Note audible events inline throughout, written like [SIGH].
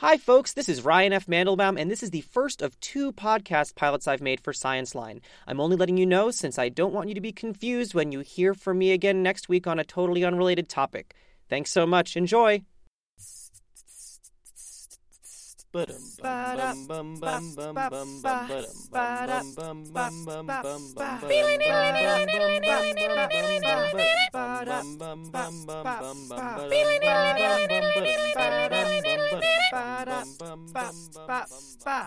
Hi, folks. This is Ryan F. Mandelbaum, and this is the first of two podcast pilots I've made for Scienceline. I'm only letting you know since I don't want you to be confused when you hear from me again next week on a totally unrelated topic. Thanks so much. Enjoy.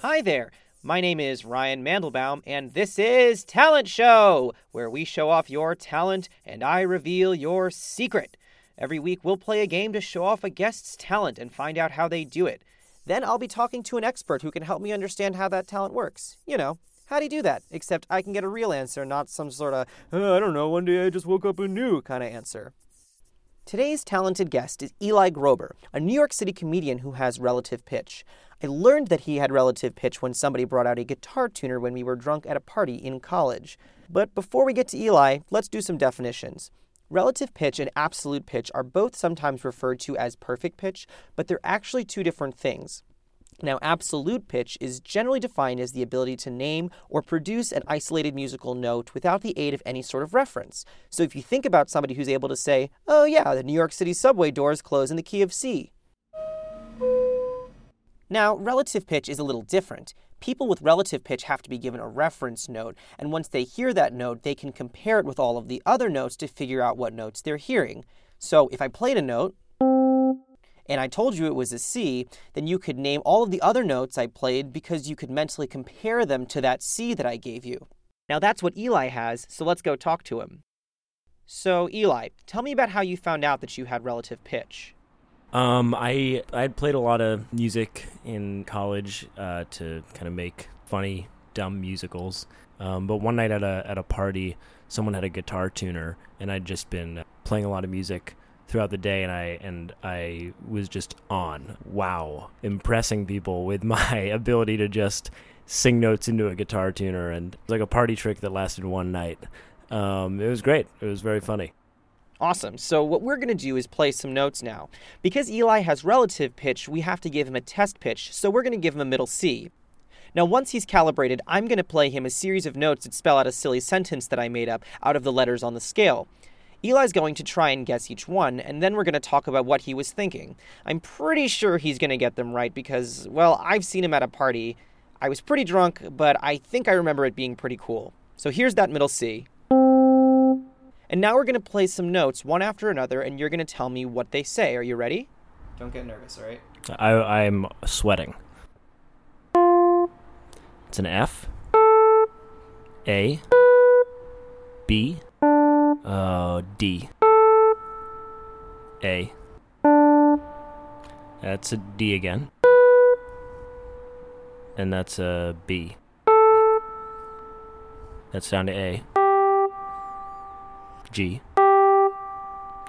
Hi there. My name is Ryan Mandelbaum, and this is Talent Show, where we show off your talent and I reveal your secret. Every week, we'll play a game to show off a guest's talent and find out how they do it. Then I'll be talking to an expert who can help me understand how that talent works. You know, how do you do that? Except I can get a real answer, not some sort of, "Uh, I don't know, one day I just woke up and knew kind of answer. Today's talented guest is Eli Grober, a New York City comedian who has relative pitch. I learned that he had relative pitch when somebody brought out a guitar tuner when we were drunk at a party in college. But before we get to Eli, let's do some definitions. Relative pitch and absolute pitch are both sometimes referred to as perfect pitch, but they're actually two different things. Now, absolute pitch is generally defined as the ability to name or produce an isolated musical note without the aid of any sort of reference. So, if you think about somebody who's able to say, oh, yeah, the New York City subway doors close in the key of C. Now, relative pitch is a little different. People with relative pitch have to be given a reference note, and once they hear that note, they can compare it with all of the other notes to figure out what notes they're hearing. So, if I played a note, and I told you it was a C, then you could name all of the other notes I played because you could mentally compare them to that C that I gave you. Now that's what Eli has, so let's go talk to him. So, Eli, tell me about how you found out that you had relative pitch. Um, I I had played a lot of music in college uh, to kind of make funny, dumb musicals. Um, but one night at a at a party, someone had a guitar tuner, and I'd just been playing a lot of music throughout the day, and I and I was just on. Wow, impressing people with [LAUGHS] my ability to just sing notes into a guitar tuner, and it was like a party trick that lasted one night. Um, it was great. It was very funny. Awesome. So, what we're going to do is play some notes now. Because Eli has relative pitch, we have to give him a test pitch, so we're going to give him a middle C. Now, once he's calibrated, I'm going to play him a series of notes that spell out a silly sentence that I made up out of the letters on the scale. Eli's going to try and guess each one, and then we're going to talk about what he was thinking. I'm pretty sure he's going to get them right because, well, I've seen him at a party. I was pretty drunk, but I think I remember it being pretty cool. So here's that middle C. And now we're going to play some notes one after another, and you're going to tell me what they say. Are you ready? Don't get nervous, all right? I I'm sweating. It's an F. A. B. Uh, D. A. That's a D again. And that's a B. That's down to A. G.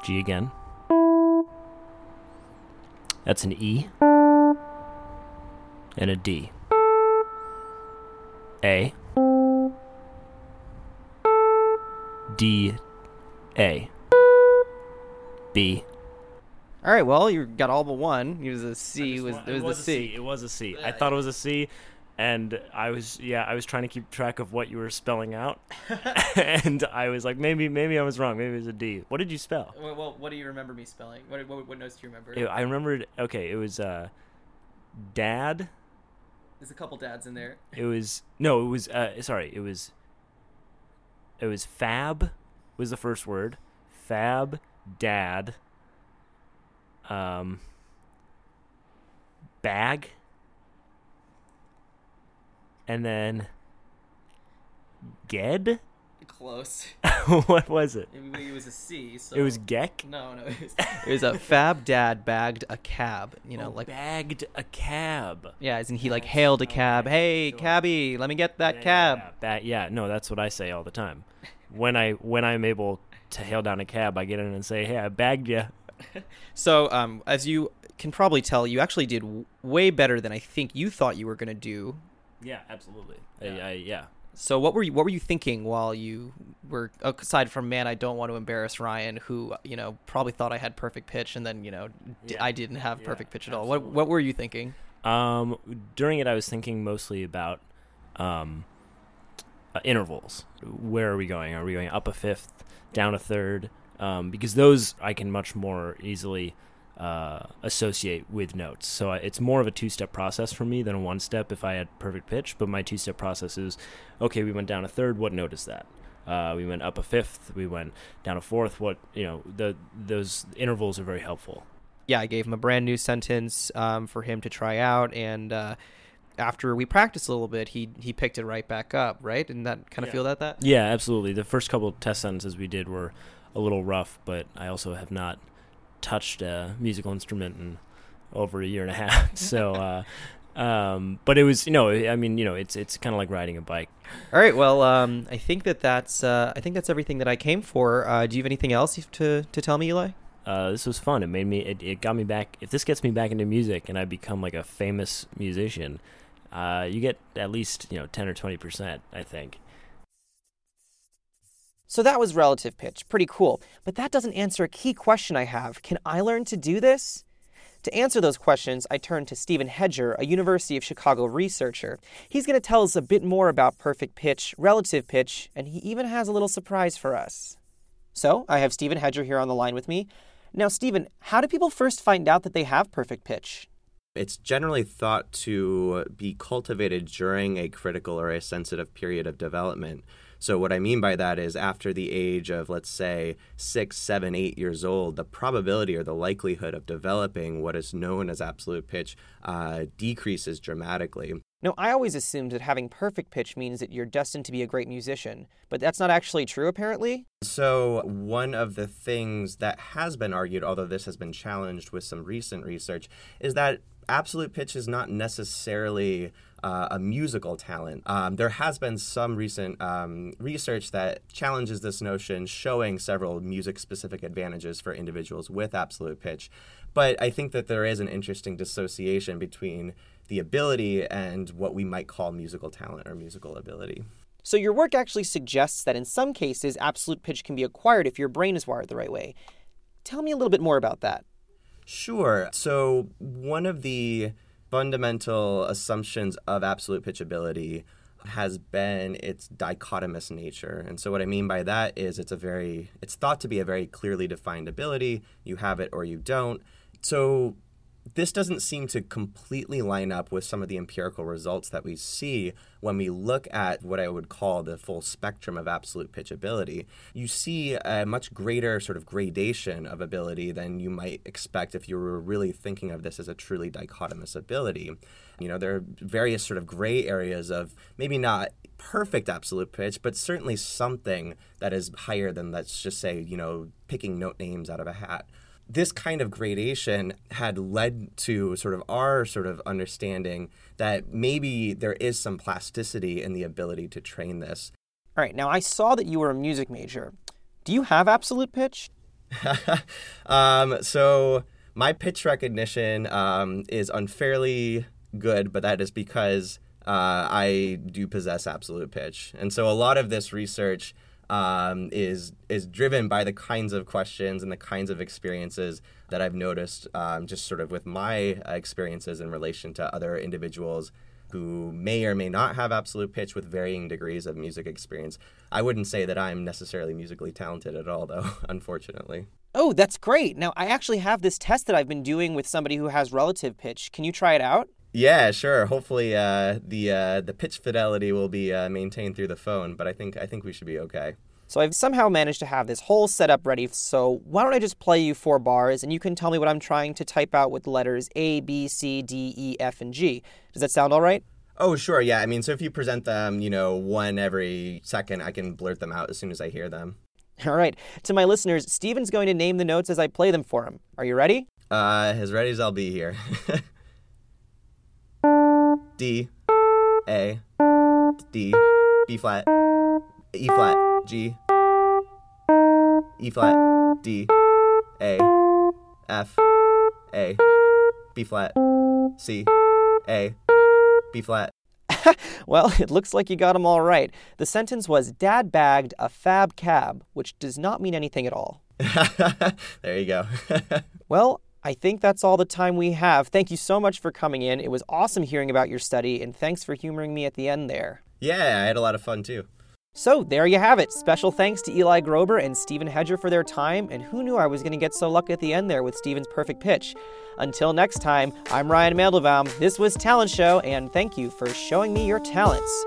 G again. That's an E. And a D. A. D. A. B. All right, well, you got all but one. It was a C. Was, it was, the a C. It was a C. I thought it was a C, and I was yeah. I was trying to keep track of what you were spelling out, [LAUGHS] and I was like, maybe maybe I was wrong. Maybe it was a D. What did you spell? Well, well, what do you remember me spelling? What, what, what notes do you remember? It- I remembered. Okay, it was uh, dad. There's a couple dads in there. It was no. It was uh. Sorry. It was. It was fab. Was the first word. Fab. Dad. Um. Bag. And then. Ged. Close. [LAUGHS] what was it? It was a C. So It was Geck. no, no. It was, it was a [LAUGHS] fab dad bagged a cab. You know, Oh, like bagged a cab. yeah, isn't he like hailed a okay, cab. Hey, sure. cabbie, let me get that Yeah, cab. Yeah, that, yeah, no, that's what I say all the time. When I when I'm able to hail down a cab, I get in and say, "Hey, I bagged you." [LAUGHS] So, um, as you can probably tell, you actually did w- way better than I think you thought you were gonna do. Yeah, absolutely. Yeah. I, I, yeah, So what were you what were you thinking while you were aside from man I don't want to embarrass Ryan who you know probably thought I had perfect pitch and then you know yeah. I didn't have yeah, perfect pitch at absolutely. all. What what were you thinking? Um, during it I was thinking mostly about um, uh, intervals. Where are we going? Are we going up a fifth, down a third? Um, because those I can much more easily uh, associate with notes. So it's more of a two step process for me than a one step if I had perfect pitch. But my two step process is okay, we went down a third. What note is that? Uh, we went up a fifth. We went down a fourth. What you know, the those intervals are very helpful. Yeah, I gave him a brand new sentence um, for him to try out, and uh, after we practiced a little bit, he he picked it right back up. Right, and that kind of yeah. feel that that. Yeah, absolutely. The first couple test sentences we did were a little rough, but I also have not touched a musical instrument in over a year and a half. [LAUGHS] so, uh, um, but it was, you know, I mean, you know, it's it's kind of like riding a bike. All right. Well, um, I think that that's uh, I think that's everything that I came for. Uh, do you have anything else to to tell me, Eli? Uh, this was fun. It made me. It, it got me back. If this gets me back into music and I become like a famous musician, uh, you get at least you know ten or twenty percent. I think. So that was relative pitch. Pretty cool. But that doesn't answer a key question I have. Can I learn to do this? To answer those questions, I turned to Stephen Hedger, a University of Chicago researcher. He's going to tell us a bit more about perfect pitch, relative pitch, and he even has a little surprise for us. So, I have Stephen Hedger here on the line with me. Now, Stephen, how do people first find out that they have perfect pitch? It's generally thought to be cultivated during a critical or a sensitive period of development. So, what I mean by that is after the age of, let's say, six, seven, eight years old, the probability or the likelihood of developing what is known as absolute pitch uh, decreases dramatically. Now, I always assumed that having perfect pitch means that you're destined to be a great musician, but that's not actually true, apparently. So, one of the things that has been argued, although this has been challenged with some recent research, is that absolute pitch is not necessarily uh, a musical talent. Um, there has been some recent um, research that challenges this notion, showing several music specific advantages for individuals with absolute pitch. But I think that there is an interesting dissociation between the ability and what we might call musical talent or musical ability. So, your work actually suggests that in some cases, absolute pitch can be acquired if your brain is wired the right way. Tell me a little bit more about that. Sure. So, one of the fundamental assumptions of absolute pitchability has been its dichotomous nature. And so what I mean by that is it's a very it's thought to be a very clearly defined ability. You have it or you don't. So this doesn't seem to completely line up with some of the empirical results that we see when we look at what I would call the full spectrum of absolute pitch ability. You see a much greater sort of gradation of ability than you might expect if you were really thinking of this as a truly dichotomous ability. You know, there are various sort of gray areas of maybe not perfect absolute pitch, but certainly something that is higher than, let's just say, you know, picking note names out of a hat this kind of gradation had led to sort of our sort of understanding that maybe there is some plasticity in the ability to train this. All right, now I saw that you were a music major. Do you have absolute pitch? [LAUGHS] um, so my pitch recognition um, is unfairly good, but that is because uh, I do possess absolute pitch. And so a lot of this research um, is is driven by the kinds of questions and the kinds of experiences that I've noticed, um, just sort of with my experiences in relation to other individuals who may or may not have absolute pitch with varying degrees of music experience. I wouldn't say that I'm necessarily musically talented at all, though, [LAUGHS] unfortunately. Oh, that's great. Now, I actually have this test that I've been doing with somebody who has relative pitch. Can you try it out? Yeah, sure. Hopefully, uh, the uh, the pitch fidelity will be uh, maintained through the phone, but I think I think we should be okay. So I've somehow managed to have this whole setup ready. So why don't I just play you four bars, and you can tell me what I'm trying to type out with the letters A, B, C, D, E, F, and G. Does that sound all right? Oh, sure. Yeah. I mean, so if you present them, you know, one every second, I can blurt them out as soon as I hear them. All right. To my listeners, Stephen's going to name the notes as I play them for him. Are you ready? Uh, as ready as I'll be here. [LAUGHS] D, A, D, B flat, E flat, G, E flat, D, A, F, A, B flat, C, A, B flat. [LAUGHS] well, it looks like you got them all right. The sentence was Dad bagged a fab cab, which does not mean anything at all. [LAUGHS] there you go. [LAUGHS] well, I think that's all the time we have. Thank you so much for coming in. It was awesome hearing about your study, and thanks for humoring me at the end there. Yeah, I had a lot of fun too. So there you have it. Special thanks to Eli Grober and Stephen Hedger for their time, and who knew I was going to get so lucky at the end there with Stephen's perfect pitch. Until next time, I'm Ryan Mandelbaum. This was Talent Show, and thank you for showing me your talents.